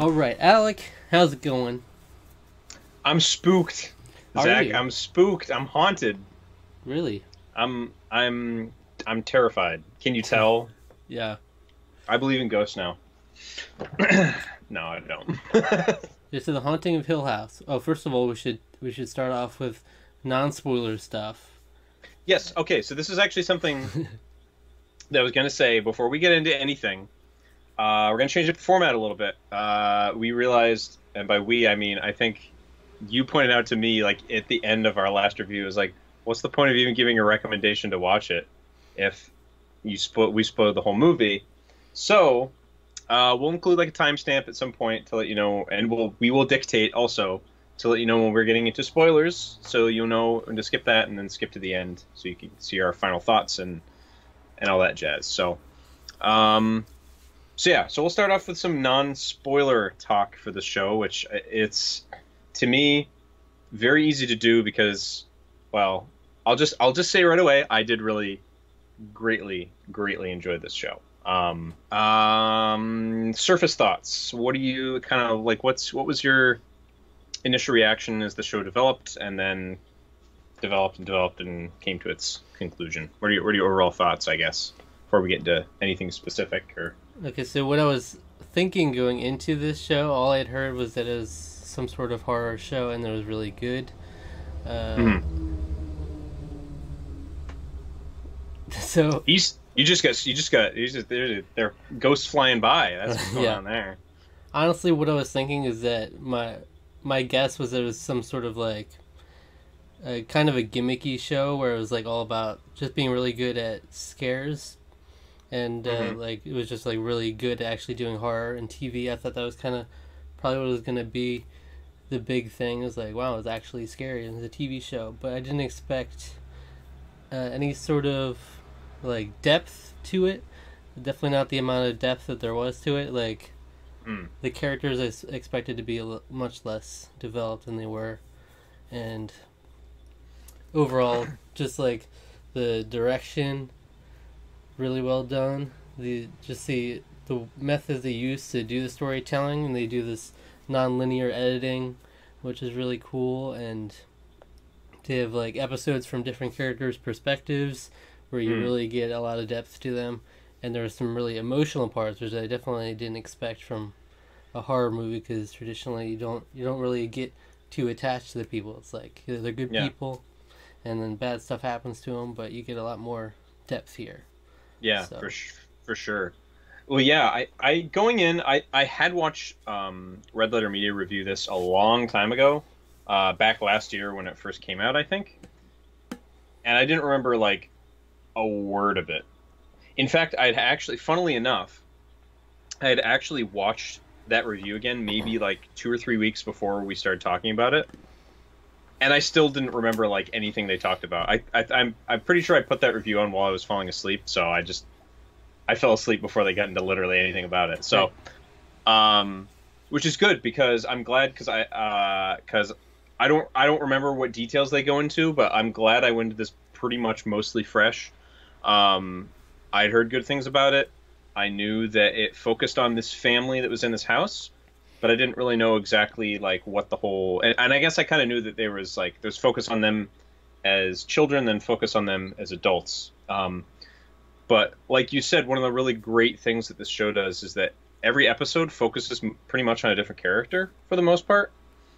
All right, Alec, how's it going? I'm spooked, Are Zach. you? I'm spooked. I'm haunted. Really? I'm I'm I'm terrified. Can you tell? Yeah. I believe in ghosts now. no, I don't. This is the Haunting of Hill House. Oh, first of all, we should we should start off with non-spoiler stuff. yes. Okay. So this is actually something that I was gonna say before we get into anything. Uh, we're gonna change the format a little bit. Uh, we realized, and by we I mean I think you pointed out to me like at the end of our last review is like, what's the point of even giving a recommendation to watch it if you spoil we spoiled the whole movie? So uh, we'll include like a timestamp at some point to let you know, and we'll we will dictate also to let you know when we're getting into spoilers, so you'll know when to skip that and then skip to the end, so you can see our final thoughts and and all that jazz. So, um, so yeah, so we'll start off with some non-spoiler talk for the show, which it's to me very easy to do because, well, I'll just I'll just say right away, I did really greatly greatly enjoy this show. Um, um, surface thoughts. What do you kind of like? What's what was your initial reaction as the show developed, and then developed and developed and came to its conclusion? What are your what are your overall thoughts? I guess before we get into anything specific or Okay, so what I was thinking going into this show, all I'd heard was that it was some sort of horror show and that it was really good. Uh, Mhm. So you you just got you just got you just there there are ghosts flying by. That's what's going Yeah. on there. honestly, what I was thinking is that my my guess was it was some sort of like a kind of a gimmicky show where it was like all about just being really good at scares and uh, Mhm. like it was just like really good at actually doing horror and TV. I thought that was kind of probably what was gonna be the big thing. It was like wow, it's actually scary and it's a TV show, but I didn't expect uh, any sort of like depth to it. Definitely not the amount of depth that there was to it. Like Mm. the characters I expected to be a l- much less developed than they were, and overall, just like the direction, really well done. The just the the methods they use to do the storytelling, and they do this non-linear editing, which is really cool, and they have like episodes from different characters' perspectives, where you Mm. really get a lot of depth to them and there were some really emotional parts which I definitely didn't expect from a horror movie because traditionally you don't you don't really get too attached to the people. It's like they're good Yeah. people, and then bad stuff happens to them, but you get a lot more depth here. Yeah, So- for sh- for sure. Well, yeah, I, I going in, I, I had watched um, Red Letter Media review this a long time ago, uh, back last year when it first came out, I think, and I didn't remember like a word of it. In fact, I'd actually, funnily enough, I had actually watched that review again, maybe like two or three weeks before we started talking about it, and I still didn't remember like anything they talked about. I, I I'm I'm pretty sure I put that review on while I was falling asleep, so I just I fell asleep before they got into literally anything about it. So, um, which is good because I'm glad because I because I don't I don't remember what details they go into, but I'm glad I went into this pretty much mostly fresh. Um, I'd heard good things about it. I knew that it focused on this family that was in this house, but I didn't really know exactly like what the whole and, and I guess I kind of knew that there was like there's focus on them as children, then focus on them as adults. Um, but like you said, one of the really great things that this show does is that every episode focuses pretty much on a different character for the most part.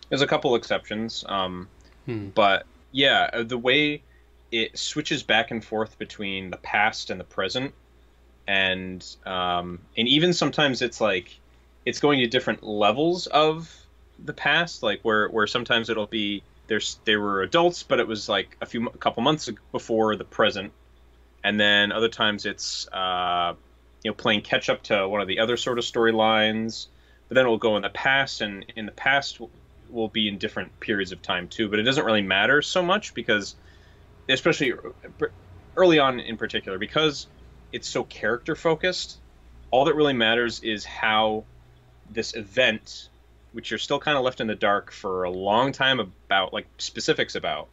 There's a couple exceptions, um, Hmm. but yeah, uh, the way it switches back and forth between the past and the present, and um, and even sometimes it's like it's going to different levels of the past, like where where sometimes it'll be there's they were adults, but it was like a few a couple months before the present, and then other times it's uh, you know playing catch up to one of the other sort of storylines. But then it will go in the past, and in the past will be in different periods of time too. But it doesn't really matter so much because, especially early on in particular, because it's so character focused. All that really matters is how this event, which you're still kind of left in the dark for a long time about, like specifics about,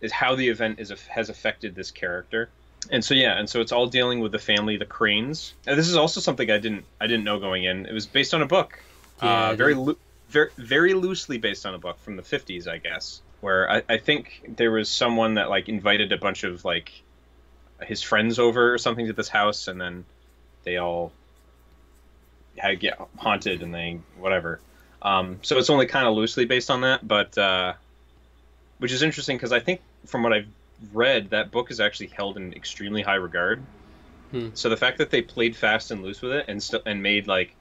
is how the event is has affected this character. And so yeah, and so it's all dealing with the family, the Crains. And this is also something I didn't I didn't know going in. It was based on a book, uh, very lo- very very loosely based on a book from the 50s, I guess, where I, I think there was someone that like invited a bunch of like his friends over or something to this house, and then they all had get haunted and they whatever. Um, so it's only kind of loosely based on that, but uh, which is interesting because I think from what I've read, that book is actually held in extremely high regard. Hmm. So the fact that they played fast and loose with it and still and made like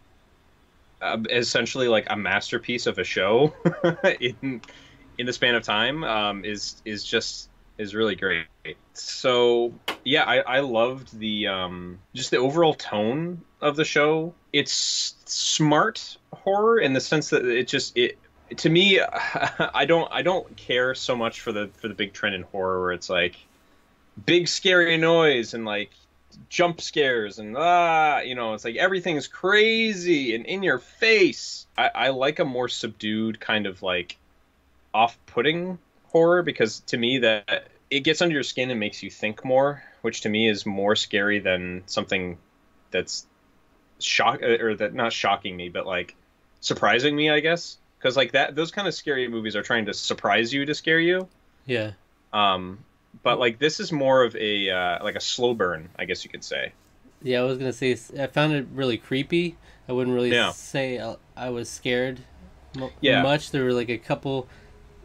uh, essentially like a masterpiece of a show in in the span of time um, is is just is really great. So yeah, I, I loved the um, just the overall tone of the show. It's smart horror in the sense that it just it to me I don't I don't care so much for the for the big trend in horror where it's like big scary noise and like jump scares and ah you know it's like everything's crazy and in your face. I, I like a more subdued kind of like off-putting horror because to me that it gets under your skin and makes you think more, which to me is more scary than something that's shock or that not shocking me, but like surprising me, I guess. Because like that, those kind of scary movies are trying to surprise you to scare you. Yeah. Um, but like this is more of a uh, like a slow burn, I guess you could say. Yeah, I was gonna say I found it really creepy. I wouldn't really Yeah. say I- I was scared Yeah. much. There were like a couple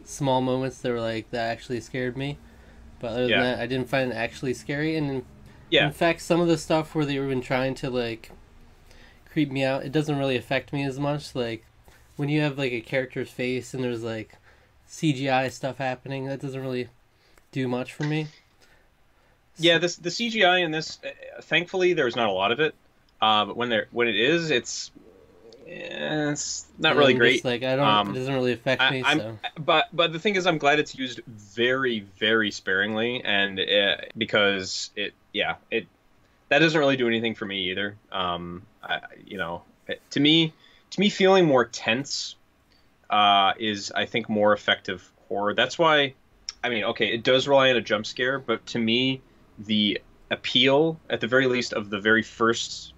small moments that were like that actually scared me, but other Yeah. than that, I didn't find it actually scary. And in, Yeah. in fact, some of the stuff where they were even trying to like creep me out, it doesn't really affect me as much. Like when you have like a character's face and there's like CGI stuff happening, that doesn't really do much for me. Yeah, this the CGI in this, uh, thankfully, there's not a lot of it. Uh, but when there when it is, it's eh, it's not And really great. like I don't, Um, it doesn't really affect I, me. I'm, so but but the thing is, I'm glad it's used very very sparingly, and uh because it yeah it that doesn't really do anything for me either. Um, I, you know, it- to me to me feeling more tense uh, is I think more effective horror. That's why I mean okay, it does rely on a jump scare, but to me the appeal at the very least of the very first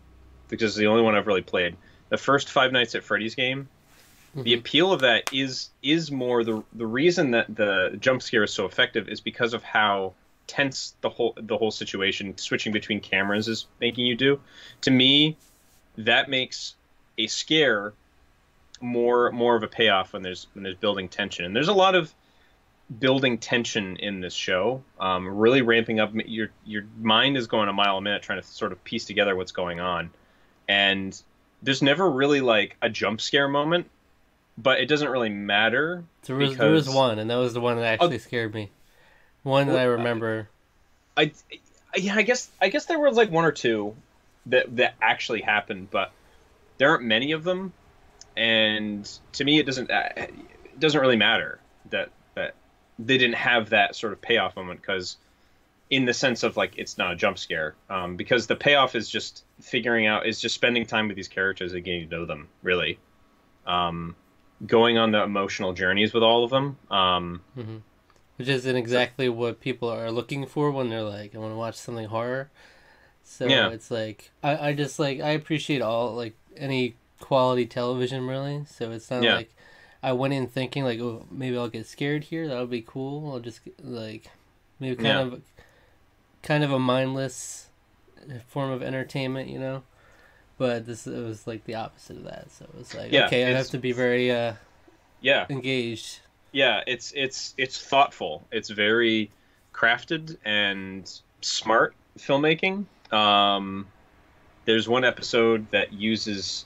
because it's the only one I've really played. The first Five Nights at Freddy's game the Mhm. appeal of that is is more the the reason that the jump scare is so effective is because of how tense the whole the whole situation switching between cameras is making you do. To me that makes a scare more more of a payoff when there's when there's building tension. And there's a lot of building tension in this show um, really ramping up. Your your mind is going a mile a minute trying to sort of piece together what's going on. And there's never really like a jump scare moment but it doesn't really matter There was there was one, and that was the one that actually scared me. One that I Well, remember. I yeah, I guess I guess there was like one or two that that actually happened, but there aren't many of them, and to me, it doesn't uh, it doesn't really matter that that they didn't have that sort of payoff moment because in the sense of like it's not a jump scare um, because the payoff is just figuring out is just spending time with these characters and getting to know them really um, going on the emotional journeys with all of them um, hmm Which isn't exactly what people are looking for when they're like, I want to watch something horror. So Yeah. it's like I, I just like I appreciate all like any quality television really. So it's not Yeah. like I went in thinking like, oh, maybe I'll get scared here. That would be cool. I'll just like maybe kind Yeah. of kind of a mindless form of entertainment, you know. But this it was like the opposite of that. So it was like, Yeah, okay, I have to be very uh, yeah engaged. yeah it's it's it's thoughtful it's very crafted and smart filmmaking um there's one episode that uses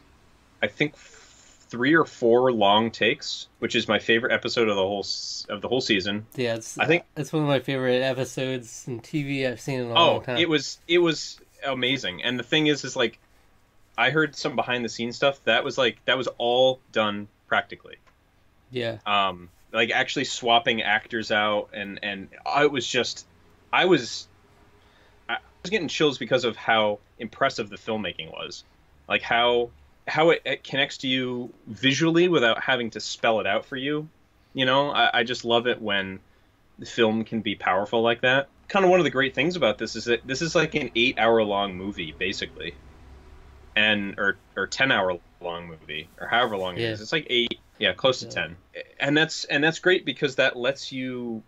i think three or four long takes which is my favorite episode of the whole of the whole season. Yeah, it's I think- it's one of my favorite episodes in TV I've seen in a oh long time. it was it was amazing. And the thing is is like i heard some behind the scenes stuff that was like that was all done practically. Yeah, um like actually swapping actors out and and I was just I was I was getting chills because of how impressive the filmmaking was. Like how how it, it connects to you visually without having to spell it out for you you know I, I just love it when the film can be powerful like that kind of one of the great things about this is that this is like an eight hour long movie basically and or or ten hour long movie or however long it Yeah. is. It's like eight, yeah, close to Yeah. ten, and that's and that's great because that lets you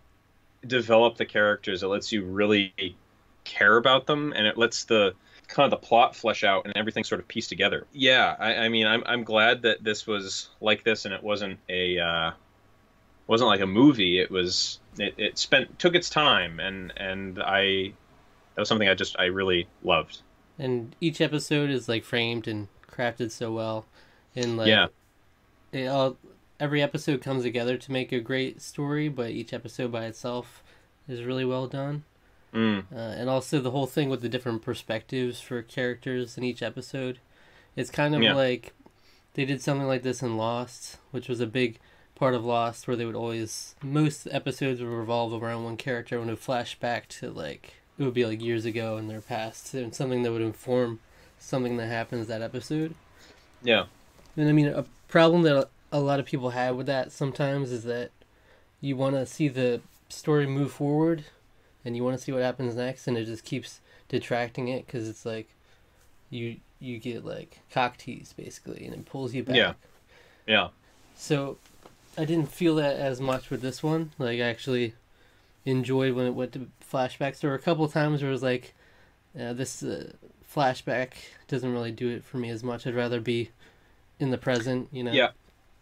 develop the characters. It lets you really care about them, and it lets the kind of the plot flesh out and everything sort of pieced together. Yeah, I, I mean, I'm I'm glad that this was like this and it wasn't a uh, wasn't like a movie. It was it, it spent took its time and and I that was something I just I really loved. and each episode is like framed and crafted so well and like Yeah. it all every episode comes together to make a great story but each episode by itself is really well done Mm, uh, and also the whole thing with the different perspectives for characters in each episode it's kind of Yeah. like they did something like this in lost which was a big part of lost where they would always most episodes would revolve around one character and would flash back to like it would be like years ago in their past and something that would inform something that happens that episode yeah. and I mean, a problem that a lot of people have with that sometimes is that you want to see the story move forward, and you want to see what happens next, and it just keeps detracting it because it's like you you get like cock teased basically, and it pulls you back. Yeah. Yeah. So I didn't feel that as much with this one. Like I actually enjoyed when it went to flashbacks. There were a couple times where it was like, uh, this uh, flashback doesn't really do it for me as much. I'd rather be in the present. You know. Yeah.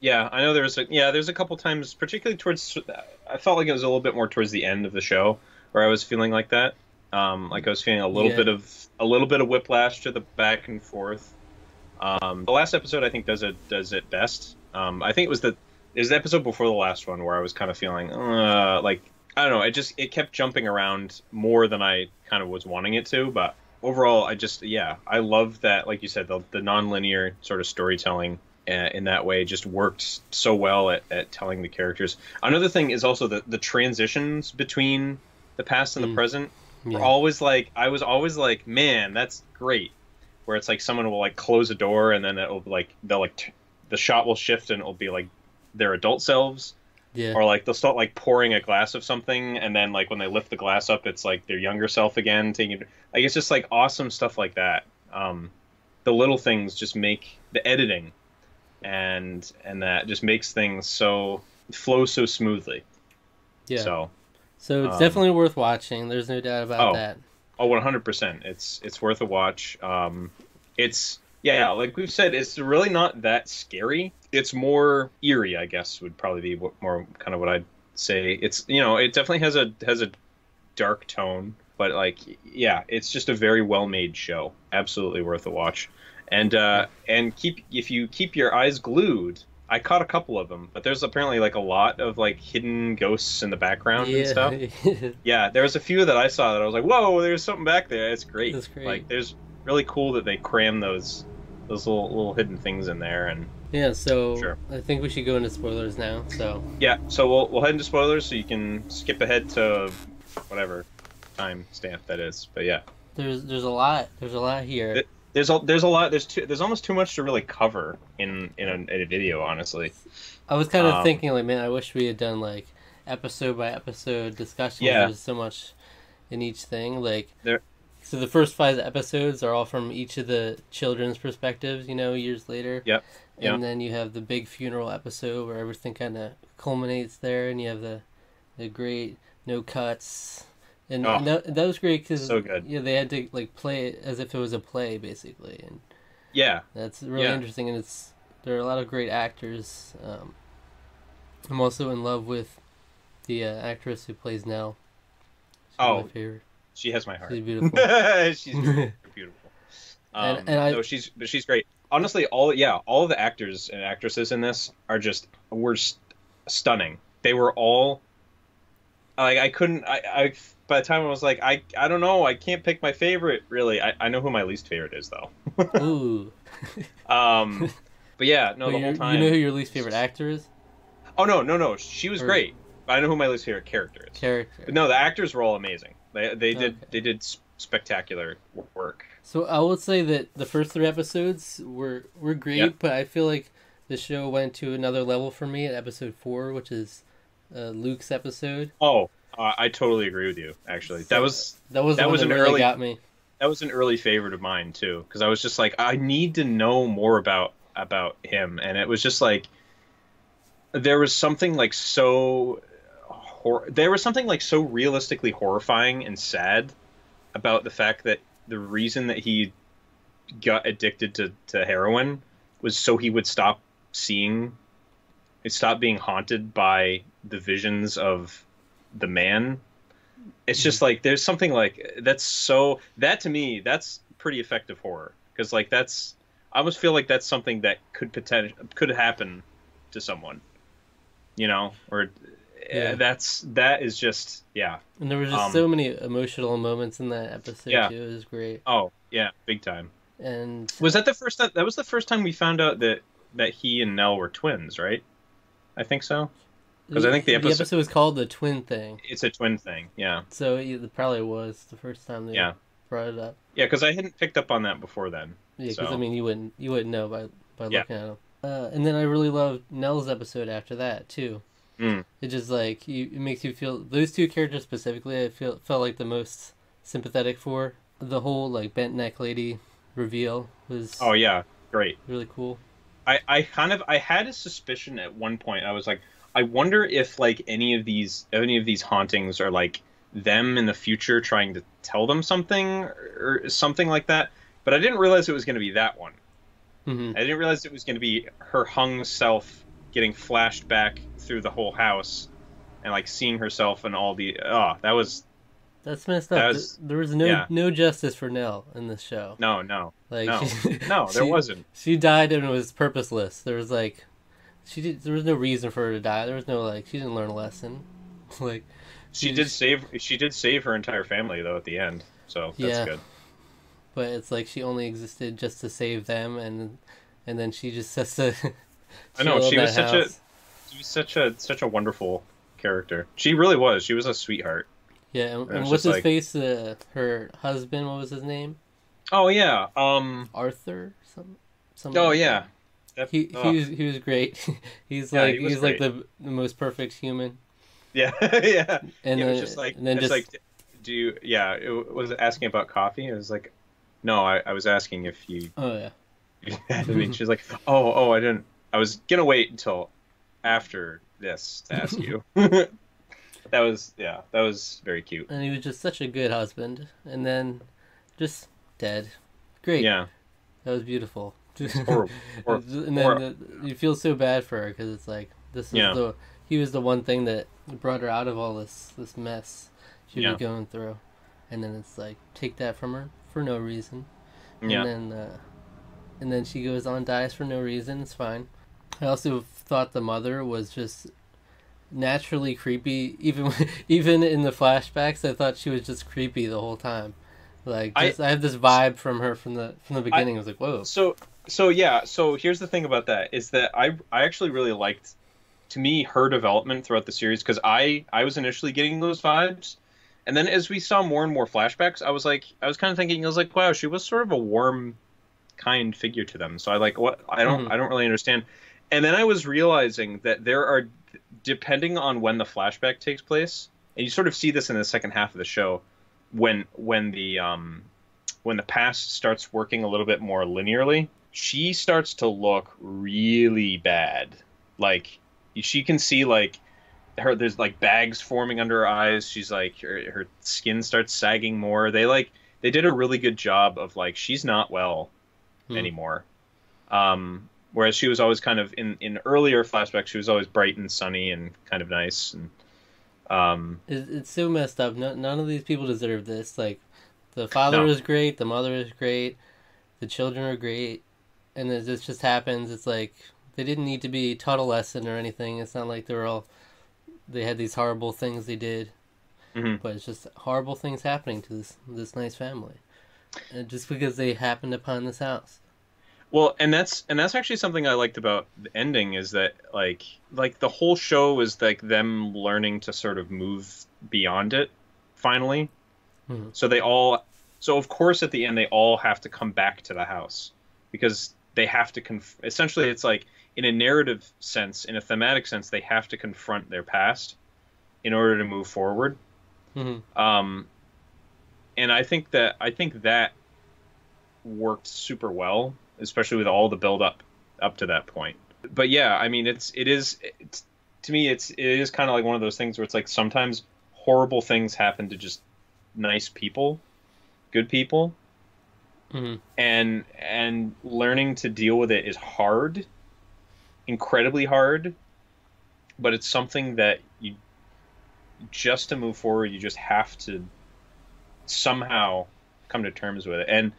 Yeah, I know there was a yeah, there's a couple times, particularly towards. I felt like it was a little bit more towards the end of the show where I was feeling like that. Um, like I was feeling a little Yeah. bit of a little bit of whiplash to the back and forth. Um, the last episode I think does it does it best. Um, I think it was the it was the episode before the last one where I was kind of feeling uh, like I don't know. It just it kept jumping around more than I kind of was wanting it to. But overall, I just yeah, I love that. Like you said, the the nonlinear sort of storytelling uh, in that way just worked so well at, at telling the characters. Another thing is also the the transitions between the past and the Mm. present Yeah. were always like I was always like, man, that's great. Where it's like someone will like close a door and then it'll be like they'll like t- the shot will shift and it'll be like their adult selves yeah. or like they'll start like pouring a glass of something and then like when they lift the glass up it's like their younger self again taking like it's just like awesome stuff like that um the little things just make the editing and and that just makes things so flow so smoothly yeah. so So it's Um, definitely worth watching. There's no doubt about Oh. that. Oh, 100%. It's it's worth a watch. Um, it's yeah, yeah, like we've said, it's really not that scary. It's more eerie, I guess, would probably be what, more kind of what I'd say. It's you know, it definitely has a has a dark tone, but like yeah, it's just a very well made show. Absolutely worth a watch. And uh, and keep if you keep your eyes glued. I caught a couple of them, but there's apparently like a lot of like hidden ghosts in the background and stuff. Yeah, there was a few that I saw that I was like, "Whoa, there's something back there." It's great. That's great. Like, there's really cool that they cram those those little little hidden things in there. And yeah. So Sure. I think we should go into spoilers now. So yeah, so we'll we'll head into spoilers so you can skip ahead to whatever time stamp that is. But yeah, there's there's a lot. There's a lot here. It- there's a there's a lot there's too there's almost too much to really cover in in a, in a video. Honestly, I was kind of Um, thinking like, man, I wish we had done like episode by episode discussions. Yeah. There's so much in each thing. Like, There- so the first five episodes are all from each of the children's perspectives. You know, years later. Yep. And Yep. then you have the big funeral episode where everything kind of culminates there, and you have the the great no cuts. And, Oh, and that, that was great because so good. Yeah, they had to like play it as if it was a play, basically, and yeah, that's really Yeah. interesting, and it's there are a lot of great actors. Um, I'm also in love with the uh, actress who plays Nell. She's Oh. my favorite. she has my heart. She's beautiful. she's beautiful. Um, And- and I- no, she's but she's great. Honestly, all yeah, all of the actors and actresses in this are just were st- stunning. They were all like I couldn't. I, I by the time I was like I I don't know. I can't pick my favorite really. I, I know who my least favorite is though. Ooh. Um, but yeah, no, the whole time. you know who your least favorite actor is? oh no, no, no. She was Or- great. I know who my least favorite character is. Character. But no, the actors were all amazing. They they did Okay. they did spectacular work. So I would say that the first three episodes were were great, but I feel like the show went to another level for me at episode four, which is uh, Luke's episode. Oh, uh, I totally agree with you. Actually, that was That was That was that an really early- got me. that was an early favorite of mine too because I was just like I need to know more about about him and it was just like there was something like so hor- there was something like so realistically horrifying and sad about the fact that the reason that he got addicted to, to heroin was so he would stop seeing it stop being haunted by the visions of the man it's just like there's something like that's so that to me that's pretty effective horror because like that's i almost feel like that's something that could potential could happen to someone you know or Yeah. yeah. that's that is just yeah And there were just Um, so many emotional moments in that episode Yeah. too. It was great. oh yeah big time And was that the first that that was the first time we found out that that he and nell were twins right i think so 'cause I think the episode- the episode was called the twin thing. it's a twin thing yeah So it probably was the first time they Yeah. brought it up. yeah because i hadn't picked up on that before then Yeah, because So- I mean, you wouldn't you wouldn't know by by Yeah. looking at them. Uh, and then I really loved Nell's episode after that too. Mm. It just like you, it makes you feel those two characters specifically. I feel felt like the most sympathetic for the whole like bent neck lady reveal was oh yeah great really cool. I, I kind of I had a suspicion at one point. I was like, I wonder if like any of these any of these hauntings are like them in the future trying to tell them something or, or something like that. But I didn't realize it was going to be that one. hmm I didn't realize it was going to be her hung self getting flashed back through the whole house and like seeing herself and all the oh that was That's messed up. That was- there was no yeah. no justice for Nell in this show. no no Like no she, no there she- wasn't She died and it was purposeless. There was like, she did. There was no reason for her to die. There was no like. She didn't learn a lesson. like, she she did just- save she did save her entire family though at the end so that's Yeah. good but it's like she only existed just to save them, and and then she just has to. I know, she was such a- she was such a such a wonderful character. She really was. She was a sweetheart. Yeah, and, was and what's his like- face? Uh, her husband. What was his name? Oh yeah. Um. Arthur. Some. some Oh yeah. That, He oh, he was he was great. he's Yeah, like he was he's like the the most perfect human. yeah. yeah. And it then was just like and then just like, do you? Yeah. It was asking about coffee. It was like, no. I, I was asking if you. oh yeah. had any. She's like, oh oh I didn't. I was gonna wait until after this to ask you. that was yeah. That was very cute. and he was just such a good husband and then just dead great Yeah. that was beautiful horrible. Hor- and then the, you feel so bad for her because it's like this is Yeah. the he was the one thing that brought her out of all this this mess she Yeah. was going through and then it's like take that from her for no reason Yeah. and then uh, and then she goes on dies for no reason it's fine i also thought the mother was just naturally creepy even even in the flashbacks i thought she was just creepy the whole time like I- just, I, have this vibe from her from the from the beginning i was like whoa So so yeah, so here's the thing about that is that I I actually really liked to me her development throughout the series because I I was initially getting those vibes. And then as we saw more and more flashbacks, I was like I was kind of thinking I was like wow, she was sort of a warm kind figure to them. So I like what I don't Mhm. I don't really understand. And then I was realizing that there are depending on when the flashback takes place, and you sort of see this in the second half of the show when when the um when the past starts working a little bit more linearly, she starts to look really bad. Like she can see like her there's like bags forming under her eyes. She's like her, her skin starts sagging more. They like they did a really good job of like she's not well Hmm. anymore. Um whereas she was always kind of in in earlier flashbacks she was always bright and sunny and kind of nice and um it, it's so messed up no, none of these people deserve this like the father No. is great the mother is great the children are great and it this just happens it's like they didn't need to be taught a lesson or anything it's not like they were all they had these horrible things they did Mhm. but it's just horrible things happening to this this nice family and just because they happened upon this house Well, and that's and that's actually something I liked about the ending is that like like the whole show was like them learning to sort of move beyond it finally. Mhm. So they all so of course at the end they all have to come back to the house because they have to conf- essentially it's like in a narrative sense, in a thematic sense, they have to confront their past in order to move forward. hmm Um, and I think that I think that worked super well, especially with all the build up up to that point. But yeah, I mean, it's it is it's, to me it's it is kind of like one of those things where it's like sometimes horrible things happen to just nice people, good people, hmm and and learning to deal with it is hard, incredibly hard. But it's something that you just to move forward, you just have to somehow come to terms with it. And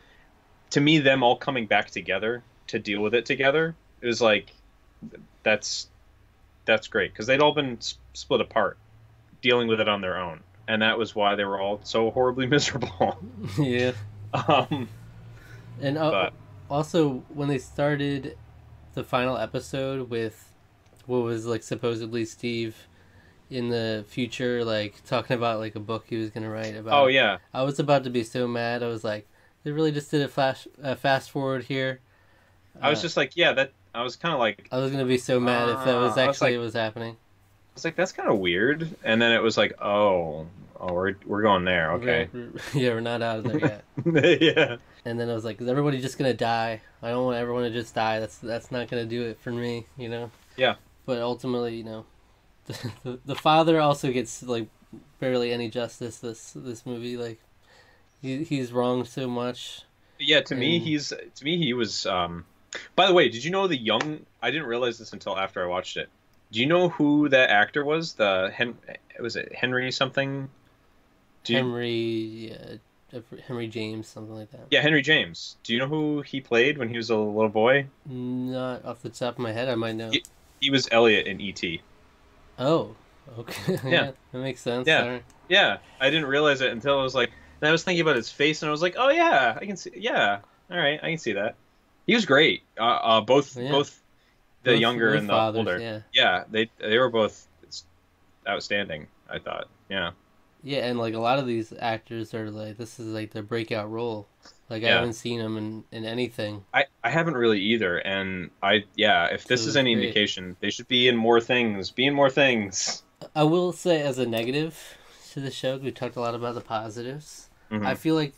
to me, them all coming back together to deal with it together it was like that's that's great because they'd all been split apart, dealing with it on their own, and that was why they were all so horribly miserable. yeah. um, And uh, but also when they started the final episode with what was like supposedly Steve in the future like talking about like a book he was gonna write about oh yeah, I was about to be so mad. I was like they really just did a flash a fast forward here. I was Uh, just like yeah that I was kind of like I was gonna be so mad if that was Uh, I was actually like- what was happening. I was like that's kind of weird, and then it was like oh oh we're we're going there. Okay. We're- we're- yeah we're not out of there yet. Yeah and then I was like is everybody just gonna die I don't want everyone to just die that's that's not gonna do it for me you know Yeah. but ultimately you know the, the, the father also gets like barely any justice this this movie like he, he's wronged so much Yeah, to me, he's to me he was. Um, by the way, did you know the young? I didn't realize this until after I watched it. Do you know who that actor was? The Hen was it Henry something? Do you, Henry uh, Henry James something like that yeah, Henry James. Do you know who he played when he was a little boy? not off the top of my head I might know Ye- He was Elliott in E.T. oh okay Yeah. that makes sense Yeah. Yeah, I didn't realize it until I was like, and I was thinking about his face, and I was like, oh yeah, I can see. Yeah, all right, I can see that. He was great. Uh, uh both Yeah. both the Both- younger and the fathers, older. yeah Yeah, they they were both outstanding. I thought. Yeah. Yeah, and like a lot of these actors are like this is like their breakout role. Like I haven't seen them in in anything. I, I haven't really either, and I yeah. If this So is any great. indication, they should be in more things. Be in more things. I will say as a negative to the show, we talked a lot about the positives. Mhm. I feel like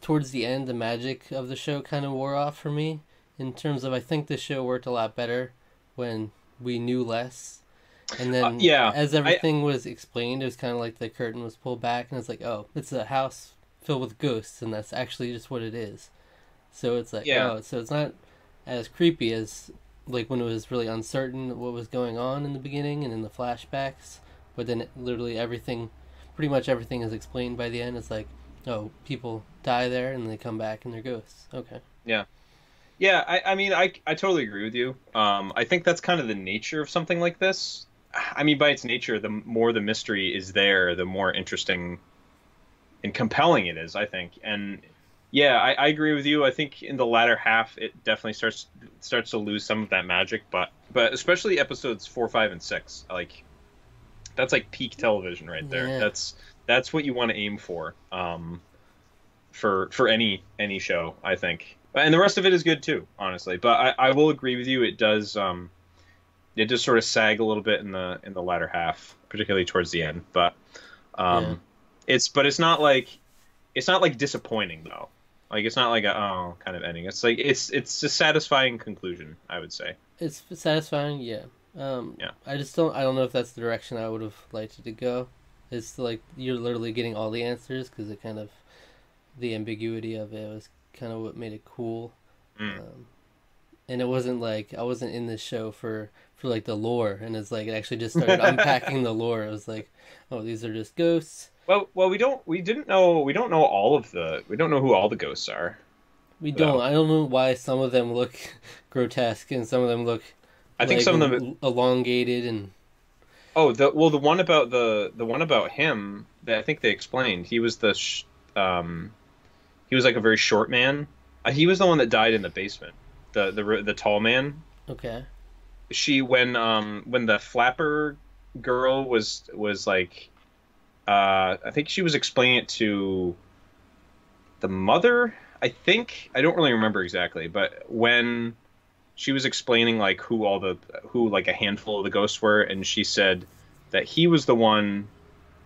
towards the end, the magic of the show kind of wore off for me. In terms of, I think the show worked a lot better when we knew less. And then, Uh, yeah, as everything was explained, it was kind of like the curtain was pulled back, and it's like, oh, it's a house filled with ghosts, and that's actually just what it is. So it's like, Yeah. oh, so it's not as creepy as like when it was really uncertain what was going on in the beginning and in the flashbacks, but then it, literally everything, pretty much everything is explained by the end. It's like, oh, people die there and they come back and they're ghosts. Okay. Yeah. Yeah, I, I mean, I, I totally agree with you. Um, I think that's kind of the nature of something like this. I mean, by its nature, the more the mystery is there, the more interesting and compelling it is. I think, and yeah, I, I agree with you. I think in the latter half, it definitely starts starts to lose some of that magic. But but especially episodes four, five, and six, like that's like peak television right there. Yeah. That's that's what you want to aim for. Um, for for any any show, I think. And the rest of it is good too, honestly. But I, I will agree with you. It does um, it does sort of sag a little bit in the in the latter half, particularly towards the end. But um, Yeah. it's but it's not like it's not like disappointing though. Like it's not like a oh kind of ending. It's like it's it's a satisfying conclusion. I would say. It's satisfying, yeah. Um, Yeah. I just don't. I don't know if that's the direction I would have liked it to go. It's like you're literally getting all the answers because it kind of the ambiguity of it was kind of what made it cool. Mm. Um, and it wasn't like I wasn't in this show for for like the lore, and it's like it actually just started unpacking the lore. It was like, oh, these are just ghosts. Well, well, we don't we didn't know we don't know all of the we don't know who all the ghosts are. We don't. I don't know why some of them look grotesque and some of them look. I think like, some of them elongated and Oh, the well, the one about the the one about him that I think they explained. He was the sh- um, he was like a very short man. Uh, he was the one that died in the basement. The the the tall man. okay. She when um when the flapper girl was was like, uh, I think she was explaining it to the mother. I think I don't really remember exactly, but when she was explaining like who all the who like a handful of the ghosts were, and she said that he was the one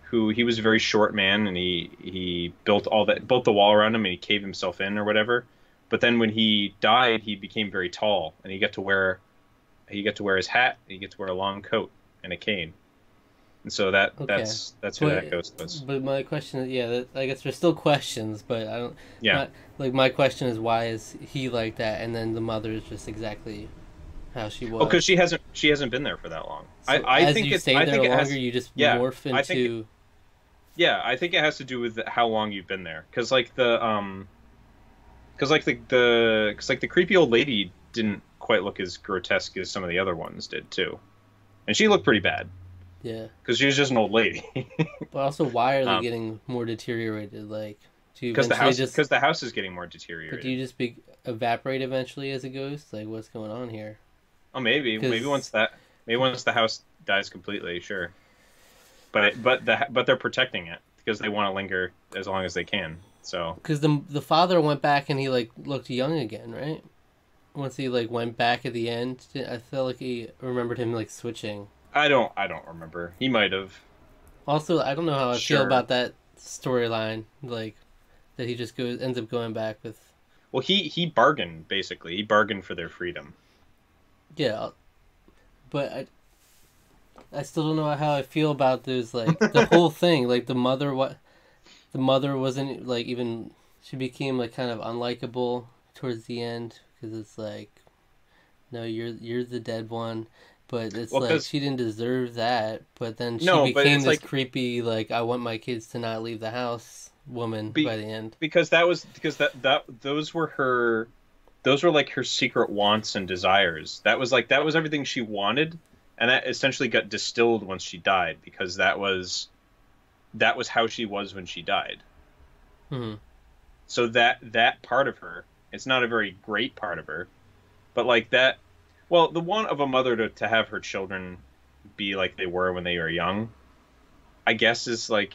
who he was a very short man and he he built all that built the wall around him and he caved himself in or whatever. But then when he died, he became very tall and he got to wear he got to wear his hat, and he got to wear a long coat and a cane. And so that Okay. that's that's who But- that ghost was. But my question is, yeah, that, I guess there's still questions, but I don't. Yeah. my- like my question is, why is he like that, and then the mother is just exactly how she was. Oh, because she hasn't she hasn't been there for that long. So I, I think you it's stay I there think it longer, has you just yeah, morph I think into. yeah I think it has to do with how long you've been there. Because like the um, because like the the cause like the creepy old lady didn't quite look as grotesque as some of the other ones did too, and she looked pretty bad yeah, because she was just an old lady. but also, why are they Um, getting more deteriorated? Like, Because the house just because the house is getting more deteriorated. but do you just be evaporate eventually as a ghost? Like, what's going on here? Oh, maybe, maybe once that, maybe once the house dies completely, sure. But but the but they're protecting it because they want to linger as long as they can. So Because the the father went back and he like looked young again, right? Once he like went back at the end, I felt like he remembered him like switching. I don't I don't remember. He might have. Also, I don't know how I feel about that storyline, like that he just goes ends up going back with. Well, he he bargained basically. He bargained for their freedom. Yeah, but I, I still don't know how I feel about those like the whole thing. Like the mother, what, the mother wasn't like even. She became like kind of unlikable towards the end because it's like, no, you're you're the dead one. But it's Well, like she didn't deserve that. But then she No, became this like- creepy, like I want my kids to not leave the house woman Be- by the end. because that was because that that those were her those were like her secret wants and desires that was like that was everything she wanted and that essentially got distilled once she died because that was that was how she was when she died. Hmm so that that part of her it's not a very great part of her but like that well the want of a mother to, to have her children be like they were when they were young i guess is like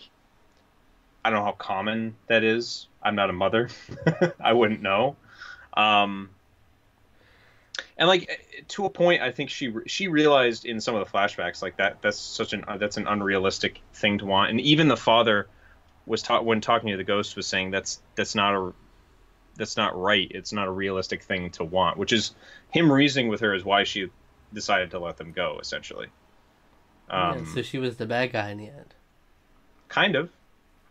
i don't know how common that is. I'm not a mother. I wouldn't know. Um and like to a point i think she she realized in some of the flashbacks like that that's such an that's an unrealistic thing to want and even the father was taught when talking to the ghost was saying that's that's not a that's not right it's not a realistic thing to want which is him reasoning with her is why she decided to let them go essentially um yeah, so she was the bad guy in the end. kind of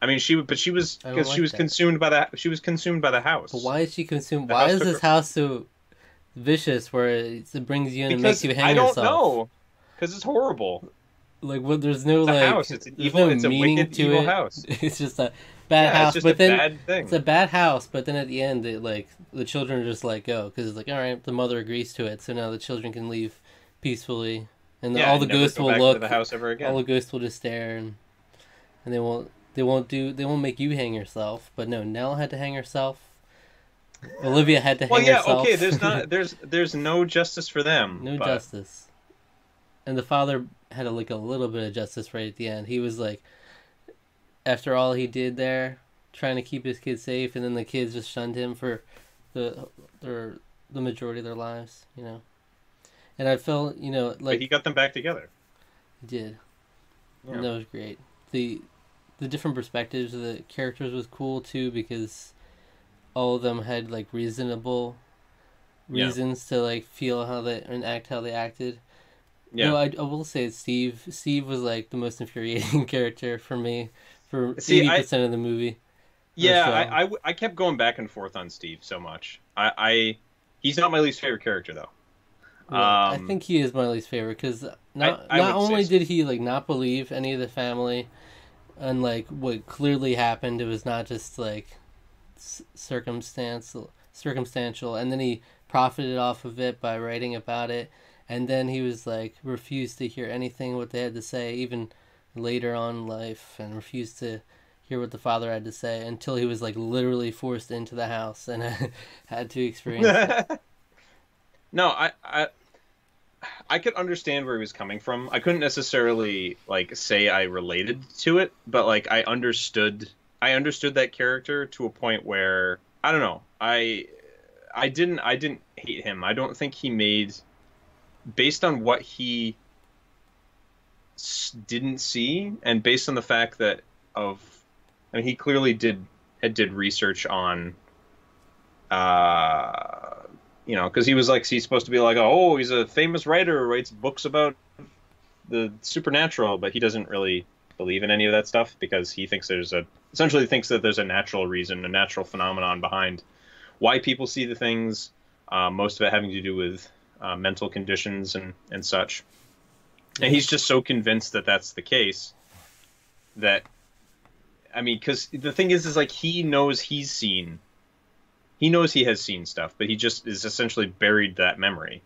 i mean she but she was because she was that. consumed by that. she was consumed by the house But why is she consumed? The Why is this her- house so vicious where it, brings you in and makes you hang i don't yourself? know because it's horrible Like, what? There's no like. house it's an evil no it's a meaning wicked to evil it. house It's just a bad yeah, house. it's just but a then bad thing it's a bad house. But then at the end, it like the children are just let go because it's like, all right, the mother agrees to it, so now the children can leave peacefully, and yeah, all the ghosts will look. the house ever again All the ghosts will just stare and and they won't. They won't do. They won't make you hang yourself. But no, Nell had to hang herself. Olivia had to well yeah herself. okay there's not there's there's no justice for them no but- justice. And the father had a, like a little bit of justice right at the end. He was like, after all he did there, trying to keep his kids safe, and then the kids just shunned him for the their the majority of their lives, you know. And I felt, you know, but like he got them back together he did. Yeah. And that was great. The the different perspectives of the characters was cool too because all of them had like reasonable Yeah. reasons to like feel how they and act how they acted. yeah No, I, I will say Steve. Steve was like the most infuriating character for me for eighty percent of the movie. Yeah, I I kept going back and forth on Steve so much. I, I he's not my least favorite character though. Well, I Um, think he is my least favorite because not I not only so. did he like not believe any of the family, and like what clearly happened, it was not just like circumstantial, circumstantial, and then he profited off of it by writing about it, and then he was like refused to hear anything what they had to say, even later on in life, and refused to hear what the father had to say until he was like literally forced into the house and had to experience it. no, I, I I could understand where he was coming from. I couldn't necessarily like say I related to it, but like I understood I understood that character to a point where I don't know. I I didn't I didn't hate him. I don't think he made based on what he didn't see, and based on the fact that of, I mean, he clearly did had did research on, uh, you know, because he was like he's supposed to be like, oh, he's a famous writer who writes books about the supernatural, but he doesn't really believe in any of that stuff because he thinks there's a essentially thinks that there's a natural reason, a natural phenomenon behind why people see the things. Uh, most of it having to do with uh, mental conditions and and such. And he's just so convinced that that's the case that I mean, because the thing is, is like he knows he's seen, he knows he has seen stuff, but he just is essentially buried that memory,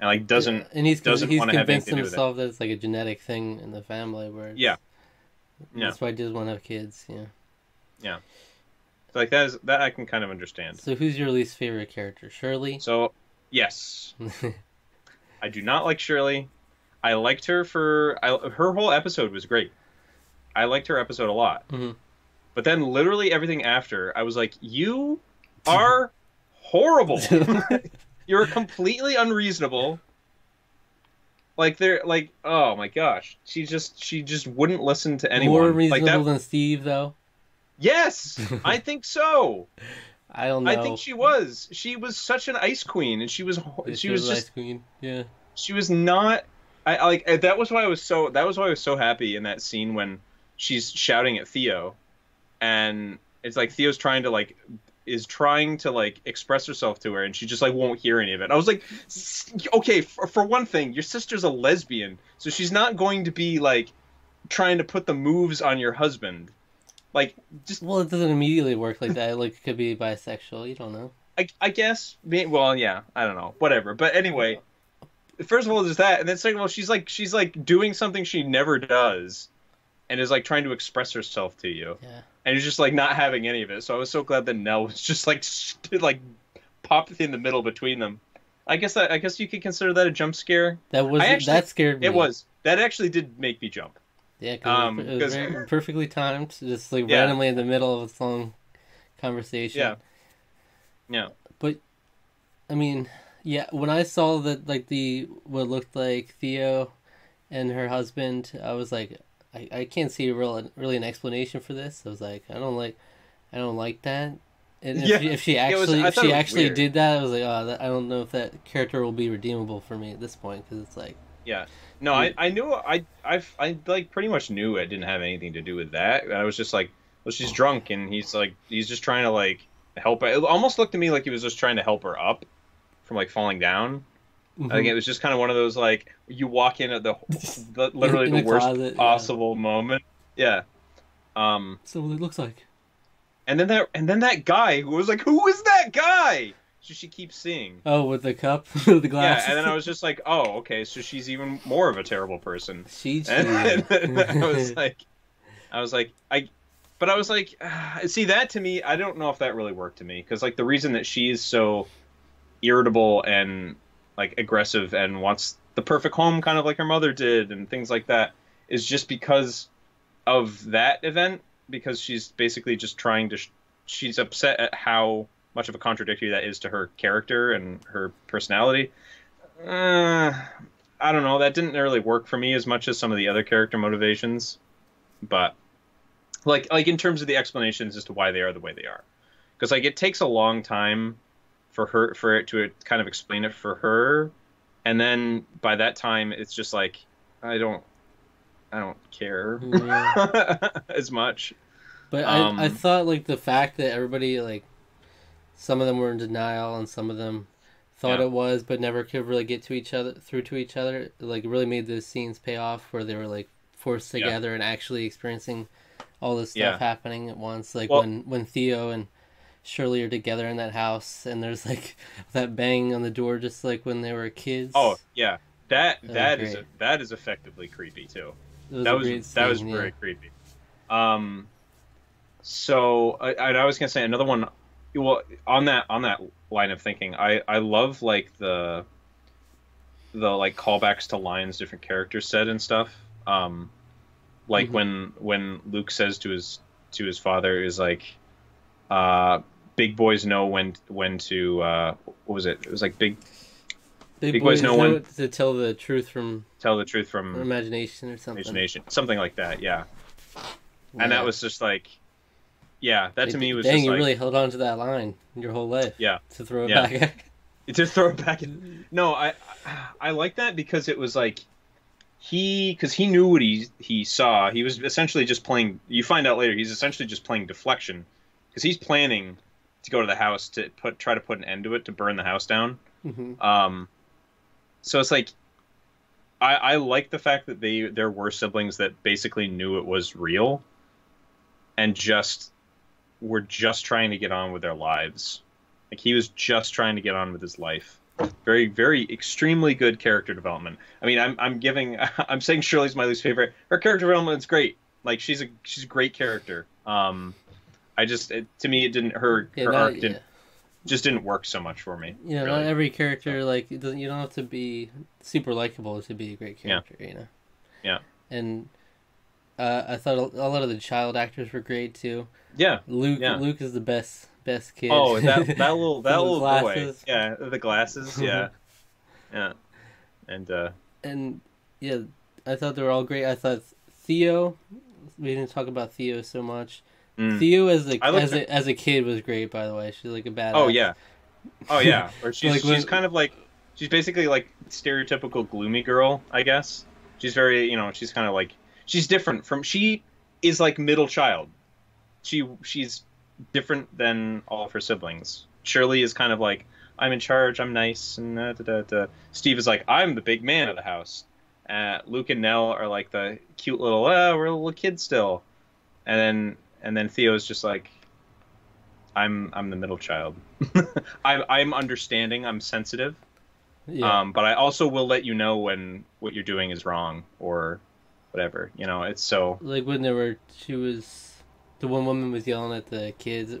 and like doesn't Yeah, and he's doesn't he's convinced anything to do with it. himself that it's like a genetic thing in the family where it's- Yeah. Yeah. that's why he doesn't want to have kids yeah Yeah. like that is that I can kind of understand. so who's your least favorite character Shirley So yes, I do not like Shirley. I liked her for I, her whole episode was great. I liked her episode a lot. Mhm. But then literally everything after, I was like, "You are horrible. You're completely unreasonable." Like they're like, "Oh my gosh." She just she just wouldn't listen to anyone. more like reasonable that than Steve though Yes, I think so. I don't know I think she was. She was such an ice queen and she was Yeah, she was just Ice Queen yeah she was not I like that was why I was so that was why I was so happy in that scene when she's shouting at Theo and it's like Theo's trying to like is trying to like express herself to her and she just like won't hear any of it. I was like okay, for, for one thing, your sister's a lesbian, so she's not going to be like trying to put the moves on your husband. Like just well it doesn't immediately work like that like it could be bisexual you don't know I, I guess well yeah, I don't know. Whatever. But anyway, first of all there's that and then second of all she's like she's like doing something she never does and is like trying to express herself to you. yeah and you're just like not having any of it. So I was so glad that Nell was just like st- like popped in the middle between them. I guess that I guess you could consider that a jump scare. that was actually- that scared me It was that actually did make me jump. Yeah, because Um, it was very perfectly timed, just like Yeah. randomly in the middle of a long conversation. Yeah. Yeah. But I mean, yeah, when I saw that like the what looked like Theo and her husband, I was like, I, I can't see a real really an explanation for this. I was like, I don't like, I don't like that. And if, Yeah. she, if she It was- actually if she actually weird. did that, I was like, oh, that, I don't know if that character will be redeemable for me at this point because it's like, Yeah. No, I, I knew I I I like pretty much knew it didn't have anything to do with that. I was just like, well, she's drunk and he's like he's just trying to like help. It almost looked to me like he was just trying to help her up from like falling down. I think it was just kind of one of those like you walk in at the, the literally In the the worst closet, yeah. possible moment. Yeah. Um, so what it looks like. and then that and then that guy who was like, "Who is that guy?" So she keeps seeing. Oh, with the cup, the glasses. Yeah, glass. and then I was just like, "Oh, okay, so she's even more of a terrible person." She And then I was like, I was like, I, but I was like, ah, see that to me, I don't know if that really worked to me because like the reason that she's so irritable and like aggressive and wants the perfect home, kind of like her mother did, and things like that, is just because of that event. Because she's basically just trying to, sh- she's upset at how much of a contradictory that is to her character and her personality. Uh, I don't know. That didn't really work for me as much as some of the other character motivations, but like like in terms of the explanations as to why they are the way they are, because like it takes a long time for her for it to kind of explain it for her, and then by that time it's just like I don't I don't care Yeah. as much. But Um, I, I thought like the fact that everybody like some of them were in denial and some of them thought Yeah. it was but never could really get to each other through to each other like really made those scenes pay off where they were like forced Yeah. together and actually experiencing all this stuff Yeah. happening at once like Well- when when Theo and Shirley are together in that house and there's like that bang on the door just like when they were kids Oh yeah, that was that is great. that is effectively creepy too. it that was great that was scene, very yeah. creepy. Um, so I, I was gonna say another one. Well, on that on that line of thinking, I I love like the the like callbacks to lines different characters said and stuff. Um, like Mhm. when when Luke says to his to his father is like, uh, big boys know when when to uh, what was it? It was like big. Big Because boys no know one- to tell the truth from Tell the truth from imagination or something. imagination, something like that. Yeah, and that was just like, yeah, that to me was dang, just you like really held on to that line your whole life. Yeah. To throw it Yeah. back. to throw it back in. No, I I like that because it was like he because he knew what he he saw. He was essentially just playing. You find out later he's essentially just playing deflection because he's planning to go to the house to put try to put an end to it to burn the house down. hmm Um, so it's like I I like the fact that they there were siblings that basically knew it was real and just were just trying to get on with their lives. Like he was just trying to get on with his life. Very, very, extremely good character development. I mean, I'm, I'm giving, I'm saying Shirley's my least favorite. Her character development is great. Like she's a, she's a great character. Um, I just, it, to me, it didn't. Her, Yeah, her not, arc didn't, just didn't work so much for me. Know, really. not every character like it doesn't, you don't have to be super likable to be a great Yeah. character. You know. Yeah. And uh, I thought a, a lot of the child actors were great too. Yeah. Luke, Yeah. Luke is the best, best kid. Oh, that that little that little boy. Yeah, the glasses. Yeah, yeah, and uh, and yeah, I thought they were all great. I thought Theo. We didn't talk about Theo so much. Mm. Theo as a as a as a kid was great. By the way, she's like a bad. oh yeah, oh yeah. Or she's Like when- kind of like she's basically like stereotypical gloomy girl, I guess. She's very you know she's kind of like she's different from she is like middle child. She she's different than all of her siblings. Shirley is kind of like I'm in charge, I'm nice, and da, da, da, da. Steve is like I'm the big man of the house. Uh, Luke and Nell are like the cute little ah, we're a little kid still, and then and then Theo's just like I'm I'm the middle child. I'm I'm understanding. I'm sensitive. yeah. Um, but I also will let you know when what you're doing is wrong or whatever. You know, it's so like when there were she was the one woman was yelling at the kids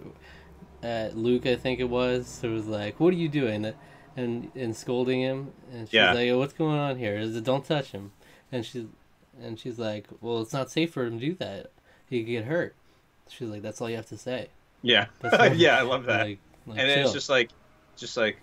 at Luke I think it was it was like what are you doing and and scolding him and she's Yeah. like oh, what's going on here is it don't touch him and she's and she's like well it's not safe for him to do that he could get hurt she's like that's all you have to say yeah, That's yeah. I love that. like, like and then it's just like, just like,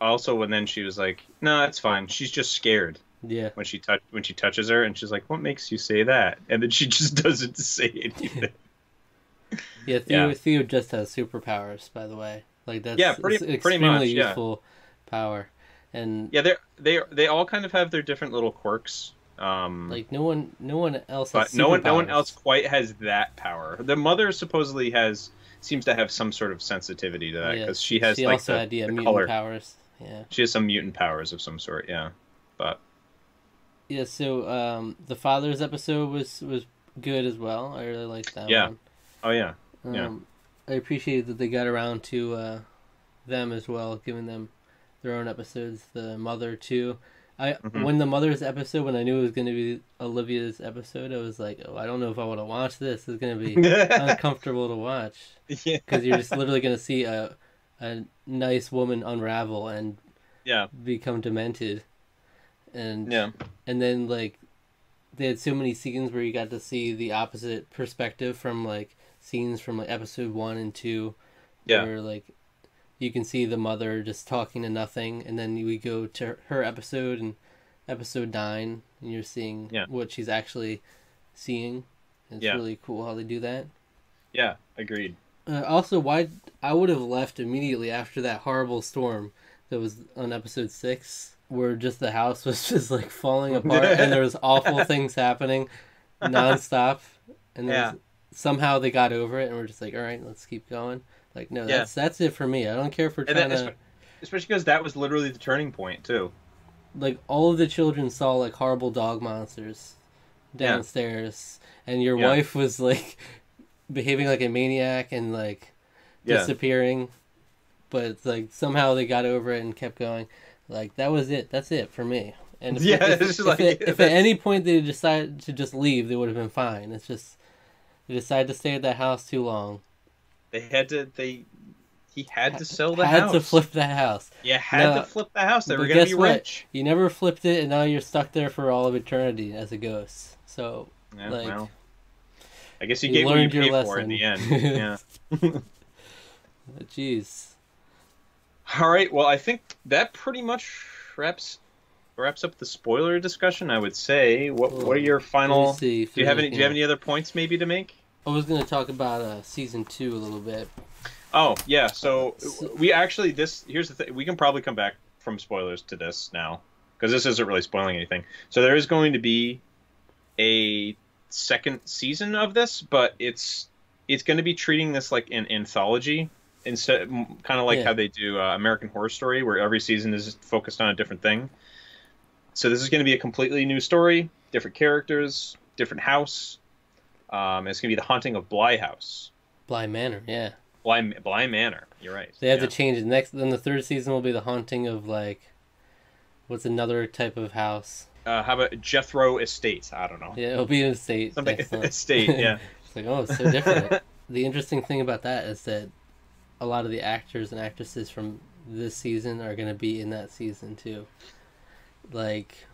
also when then she was like, no, it's fine. She's just scared yeah when she touch when she touches her, and she's like, what makes you say that? And then she just doesn't say anything. yeah Theo Yeah. Theo just has superpowers by the way like that's Yeah, pretty- pretty extremely much, yeah. useful power and yeah, they they they all kind of have their different little quirks. Um, like no one no one else but has no one no one else quite has that power. The mother supposedly has seems to have some sort of sensitivity to that Yeah, because she has she like also the, had yeah, the mutant color. powers. Yeah, She has some mutant powers of some sort. Yeah, but yeah. So um, the father's episode was was good as well. I really liked that Yeah. one. oh yeah, Um, Yeah. I appreciated that they got around to uh, them as well, giving them their own episodes. The mother too. I Mhm. when the mother's episode when I knew it was going to be Olivia's episode, I was like, oh, I don't know if I want to watch this. It's going to be uncomfortable to watch. yeah, because you're just literally going to see a a nice woman unravel and yeah, become demented, and yeah, and then like they had so many scenes where you got to see the opposite perspective from like scenes from like episode one and two, yeah, where like you can see the mother just talking to nothing, and then we go to her episode and episode nine, and you're seeing Yeah. what she's actually seeing. It's Yeah. really cool how they do that. yeah. Agreed. Uh, also, why I would have left immediately after that horrible storm that was on episode six, where just the house was just like falling apart and there was awful things happening nonstop, and then Yeah. somehow they got over it and we're just like, all right, let's keep going. Like, no, Yeah. that's that's it for me. I don't care for trying to. especially because that was literally the turning point too. Like all of the children saw like horrible dog monsters Yeah. downstairs, and your Yeah. wife was like behaving like a maniac and like Yeah, disappearing but it's like somehow they got over it and kept going like that was it that's it for me and if, Yeah, if, if, like- it- if at any point they decided to just leave they would have been fine it's just they decided to stay at that house too long they had to. They he had to sell the had house. Had to flip that house You had No, to flip the house. They were gonna be what? rich. you never flipped it and now you're stuck there for all of eternity as a ghost so Yeah, like, well, I guess you, you get what you learned your pay for in the end. Yeah. Oh, jeez All right. Well, I think that pretty much wraps wraps up the spoiler discussion. I would say. What What are oh, your final? Do you have any? Do you have any other points maybe to make? I was gonna talk about uh, season two a little bit. Oh yeah. So So- we actually this here's the thing. We can probably come back from spoilers to this now because this isn't really spoiling anything. So there is going to be a second season of this, but it's it's going to be treating this like an anthology instead, kind of like Yeah. how they do uh, American Horror Story, where every season is focused on a different thing. So this is going to be a completely new story, different characters, different house. Um, it's going to be the haunting of Bly House, Bly Manor, yeah. Bly, Bly Manor. You're right. They have yeah. to change it. Next, then the third season will be the haunting of like, what's another type of house? Uh, how about Jethro Estate? I don't know. Yeah, it'll be an estate. Something estate. Yeah. It's like, oh, it's so different. the interesting thing about that is that a lot of the actors and actresses from this season are going to be in that season too. Like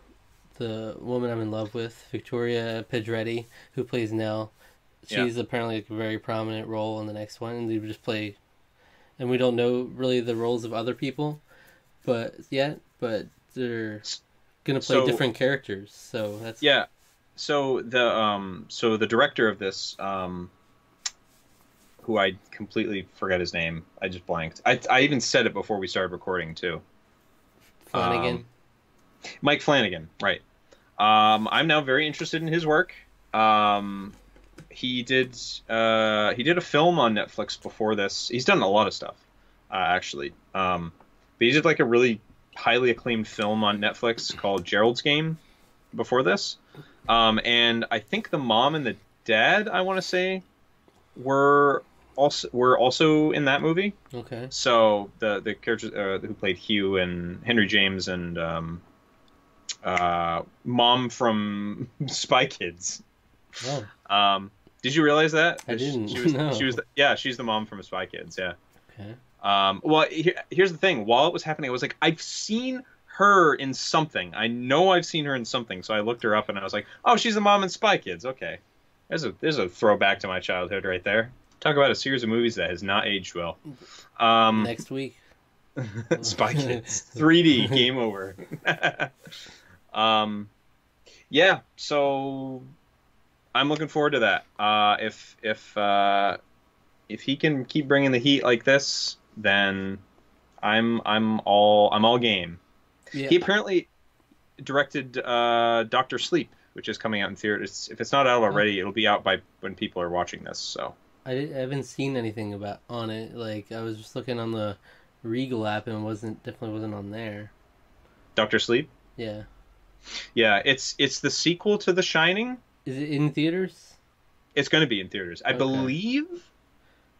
the woman I'm in love with, Victoria Pedretti, who plays Nell. Yeah. She's apparently like a very prominent role in the next one, and they just play. And we don't know really the roles of other people, but yet, but they're gonna play So- different characters. So that's Yeah. So the um so the director of this um who I completely forget his name. I just blanked. I I even said it before we started recording too. Flanagan. Um, Mike Flanagan, right. Um I'm now very interested in his work. Um he did uh he did a film on Netflix before this. He's done a lot of stuff uh, actually. Um but he did like a really highly acclaimed film on Netflix called Gerald's Game before this. Um, and I think the mom and the dad, I want to say, were also were also in that movie. okay. So the the characters uh, who played Hugh and Henry James and um, uh, mom from Spy Kids. Oh, Um, did you realize that? I didn't, She was, no. she was the, yeah, she's the mom from Spy Kids. Yeah. okay. Um, well, here, here's the thing. While it was happening, I was like, I've seen her in something. I know I've seen her in something. So I looked her up and I was like, oh, she's the mom in Spy Kids. Okay, there's a there's a throwback to my childhood right there. Talk about a series of movies that has not aged well. Um, Next week. Spy Kids 3D game over. Um, yeah. So I'm looking forward to that. Uh, if if uh, if he can keep bringing the heat like this, then I'm I'm all I'm all game. Yeah. He apparently directed uh, Doctor Sleep, which is coming out in theaters. If it's not out already, it'll be out by when people are watching this. So I, I haven't seen anything about on it. Like I was just looking on the Regal app and it wasn't definitely wasn't on there. Doctor Sleep, Yeah. Yeah, it's it's the sequel to The Shining. Is it in theaters? It's going to be in theaters, I Okay. believe.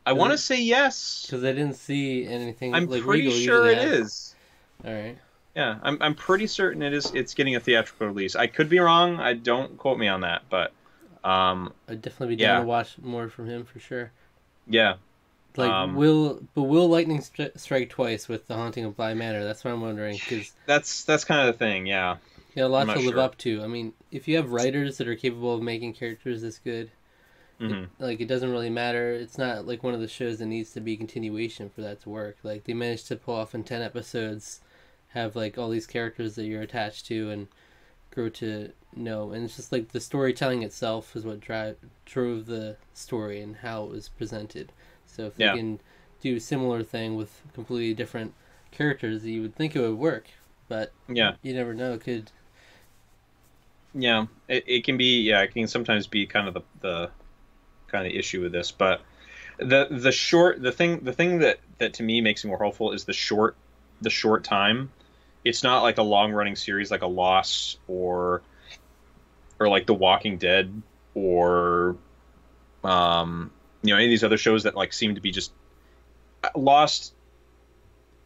I want to say yes. Because I didn't see anything. I'm like pretty Regal sure it has- is. All right. Yeah, I'm I'm pretty certain it is. It's getting a theatrical release. I could be wrong. I don't quote me on that, but um, I'd definitely be Yeah. down to watch more from him for sure. yeah, Like Um, will, but will lightning stri- strike twice with the haunting of Bly Manor? That's what I'm wondering because that's that's kind of the thing. Yeah, got a lot to live sure. up to. I mean, if you have writers that are capable of making characters this good, hmm like it doesn't really matter. It's not like one of the shows that needs to be continuation for that to work. Like they managed to pull off in ten episodes, have like all these characters that you're attached to and grow to know. And it's just like the storytelling itself is what drive drove the story and how it was presented. So if Yeah. they can do a similar thing with completely different characters, you would think it would work, but yeah, you never know. It could yeah. It, it can be. Yeah, it can sometimes be kind of the the kind of issue with this, but the the short the thing the thing that that to me makes me more hopeful is the short the short time. It's not like a long running series like a Lost or or like The Walking Dead or um you know any of these other shows that like seem to be just Lost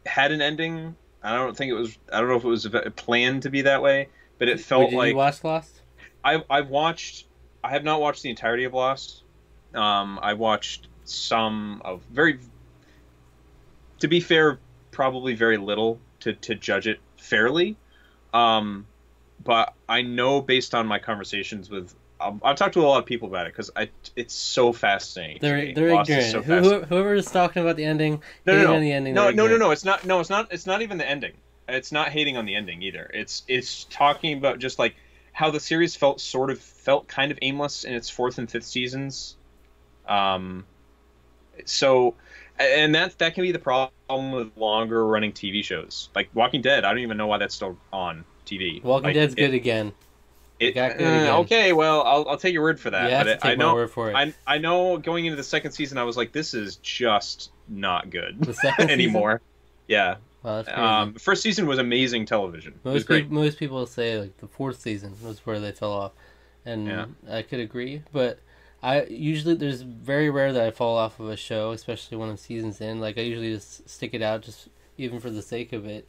had an ending. I don't think it was. I don't know if it was planned to be that way, but it felt Wait, did like you watch Lost? I've I've watched. I have not watched the entirety of Lost. Um, I watched some of very. To be fair, probably very little to to judge it fairly, um, but I know based on my conversations with. Um, I've talked to a lot of people about it because I it's so fascinating. They're they're Lost ignorant. so Who, whoever is talking about the ending, No, no, no. the ending. No, no, no, no. It's not. No, it's not. It's not even the ending. It's not hating on the ending either. It's it's talking about just like how the series felt sort of felt kind of aimless in its fourth and fifth seasons. Um, so, and that that can be the problem with longer running TV shows like Walking Dead. I don't even know why that's still on TV. Walking like, Dead's it, good again. It, got good uh, again. okay, well, I'll, I'll take your word for that. Have but it- take I my know word for it. I I know going into the second season, I was like, this is just not good second season? anymore. Yeah. Wow. Um, the first season was amazing television. Most great. most people say like the fourth season was where they fell off, and Yeah. I could agree. But I usually there's very rare that I fall off of a show, especially when the season's in. Like I usually just stick it out, just even for the sake of it.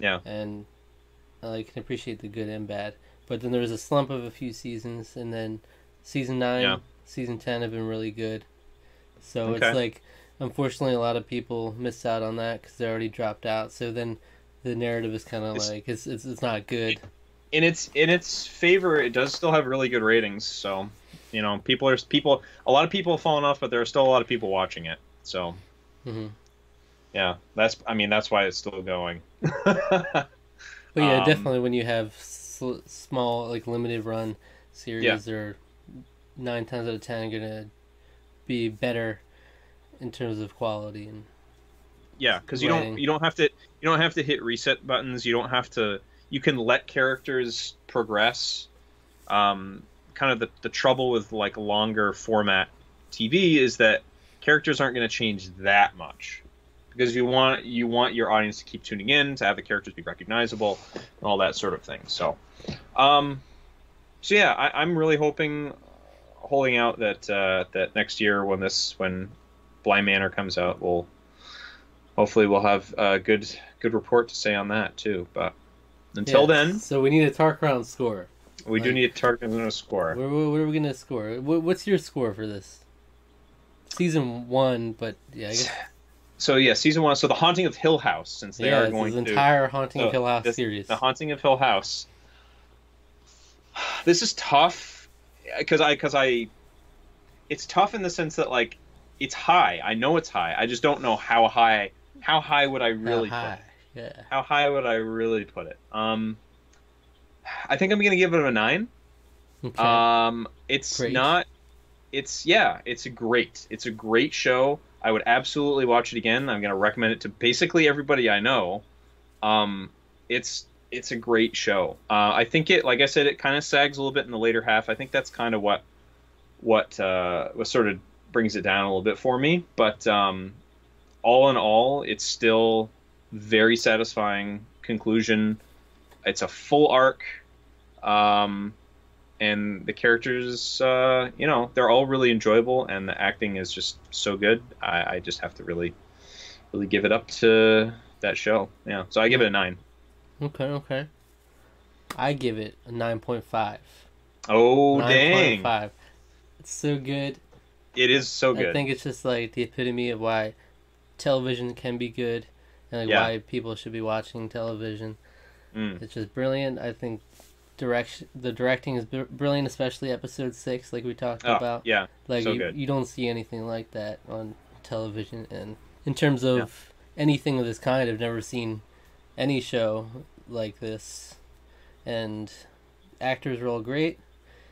Yeah. And I can appreciate the good and bad. But then there was a slump of a few seasons, and then season nine, Yeah. season ten have been really good. So Okay. it's like, unfortunately, a lot of people miss out on that because they already dropped out. So then the narrative is kind of like it's, it's it's not good. in its in its favor, it does still have really good ratings. So, you know, people are people. A lot of people have fallen off, but there are still a lot of people watching it. So, hmm yeah, that's. I mean, that's why it's still going. But yeah, Um, definitely when you have sl- small like limited run series, Yeah. they're nine times out of ten gonna be better in terms of quality and Yeah, because you don't you don't have to you don't have to hit reset buttons. You don't have to. You can let characters progress. Um, kind of the the trouble with like longer format TV is that characters aren't going to change that much because you want you want your audience to keep tuning in to have the characters be recognizable and all that sort of thing. So, um, so yeah, I, I'm really hoping, holding out that uh, that next year when this when Bly Manor comes out, we'll hopefully we'll have a good good report to say on that too. But until then, So we need a Tark score. we do need a a score. Where, where, where are we gonna score? What's your score for this? Season one, but yeah, I guess So yeah, season one. So the Haunting of Hill House, since they yeah, are going to entire Haunting so of Hill House this- series. the Haunting of Hill House. This is tough because I because I, it's tough in the sense that like it's high. I know it's high. I just don't know how high. How high would I How really? Put it? high? Yeah. How high would I really put it? Um, I think I'm gonna give it a nine. Okay. Um, it's Great. not. It's yeah. It's a great. It's a great show. I would absolutely watch it again. I'm gonna recommend it to basically everybody I know. Um, it's it's a great show. Uh, I think it, like I said, it kind of sags a little bit in the later half. I think that's kind of what what uh, what sort of brings it down a little bit for me. But um, all in all, it's still very satisfying conclusion. It's a full arc. Um, and the characters, uh, you know, they're all really enjoyable, and the acting is just so good. I, I just have to really, really give it up to that show. Yeah, so I give it a nine. okay. Okay. I give it a nine point five. Oh Nine dang! point five. It's so good. It is so good. I think it's just like the epitome of why television can be good and like Yeah. why people should be watching television. Mm. It's just brilliant. I think direction the directing is br- brilliant, especially episode six, like we talked Oh, about. yeah, Like so you, good. you don't see anything like that on television, and in terms of anything of this kind, I've never seen any show like this. And actors are all great.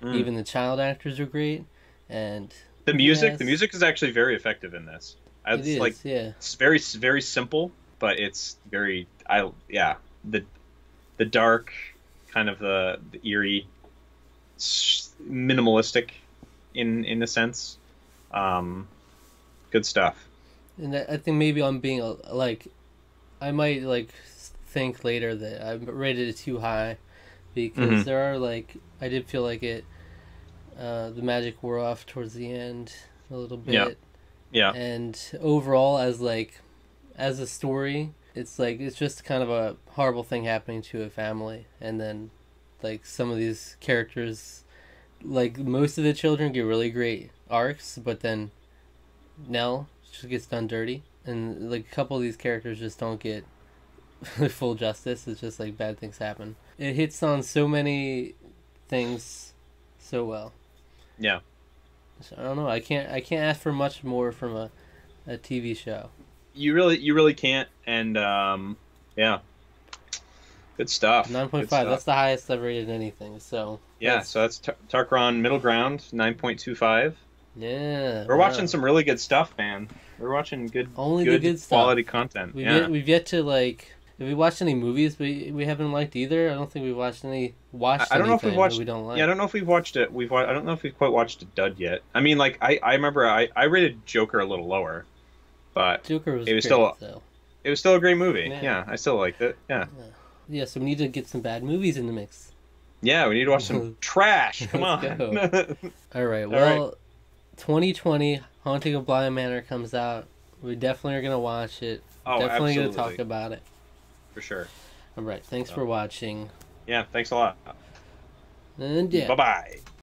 Mm. Even the child actors are great, and the music, the music is actually very effective in this. it It's like yeah. it's very very simple, but it's very I yeah the the dark kind of the, the eerie minimalistic in in a sense. Um, good stuff. And I think maybe I'm being like, I might like think later that I rated it too high, because Mhm. there are like I did feel like it, uh, the magic wore off towards the end a little bit, Yeah. Yeah. and overall as like, as a story, it's like it's just kind of a horrible thing happening to a family, and then, like some of these characters, like most of the children get really great arcs, but then Nell just gets done dirty, and like a couple of these characters just don't get full justice. It's just like bad things happen. It hits on so many things so well. Yeah. So I don't know. I can't. I can't ask for much more from a, a TV show. You really you really can't and um, yeah. Good stuff. Nine point five. stuff. That's the highest I've rated anything. So yeah. that's- So that's Tar- Tarkron middle ground, nine point two five. yeah. We're wow. watching some really good stuff, man. We're watching good, Only good, the good stuff. quality content. We've yeah. yet, we've yet to like. Have we watched any movies we we haven't liked either? I don't think we've watched any. Watched. I- I don't know if we've watched- We don't like. Yeah, I don't know if we've watched it. We've. wa- I don't know if we've quite watched a dud yet. I mean, like I, I remember I, I rated Joker a little lower, but Joker was. It was great, still- though. it was still a great movie. Yeah. Yeah, I still liked it. Yeah, Yeah, so we need to get some bad movies in the mix. yeah. We need to watch some trash. Come on. All right. All Well, 2020 Haunting of Bly Manor comes out. We definitely are gonna watch it. oh, definitely absolutely. gonna talk about it. For sure. All right. Thanks Yeah. for watching. Yeah. Thanks a lot. And yeah. Bye bye.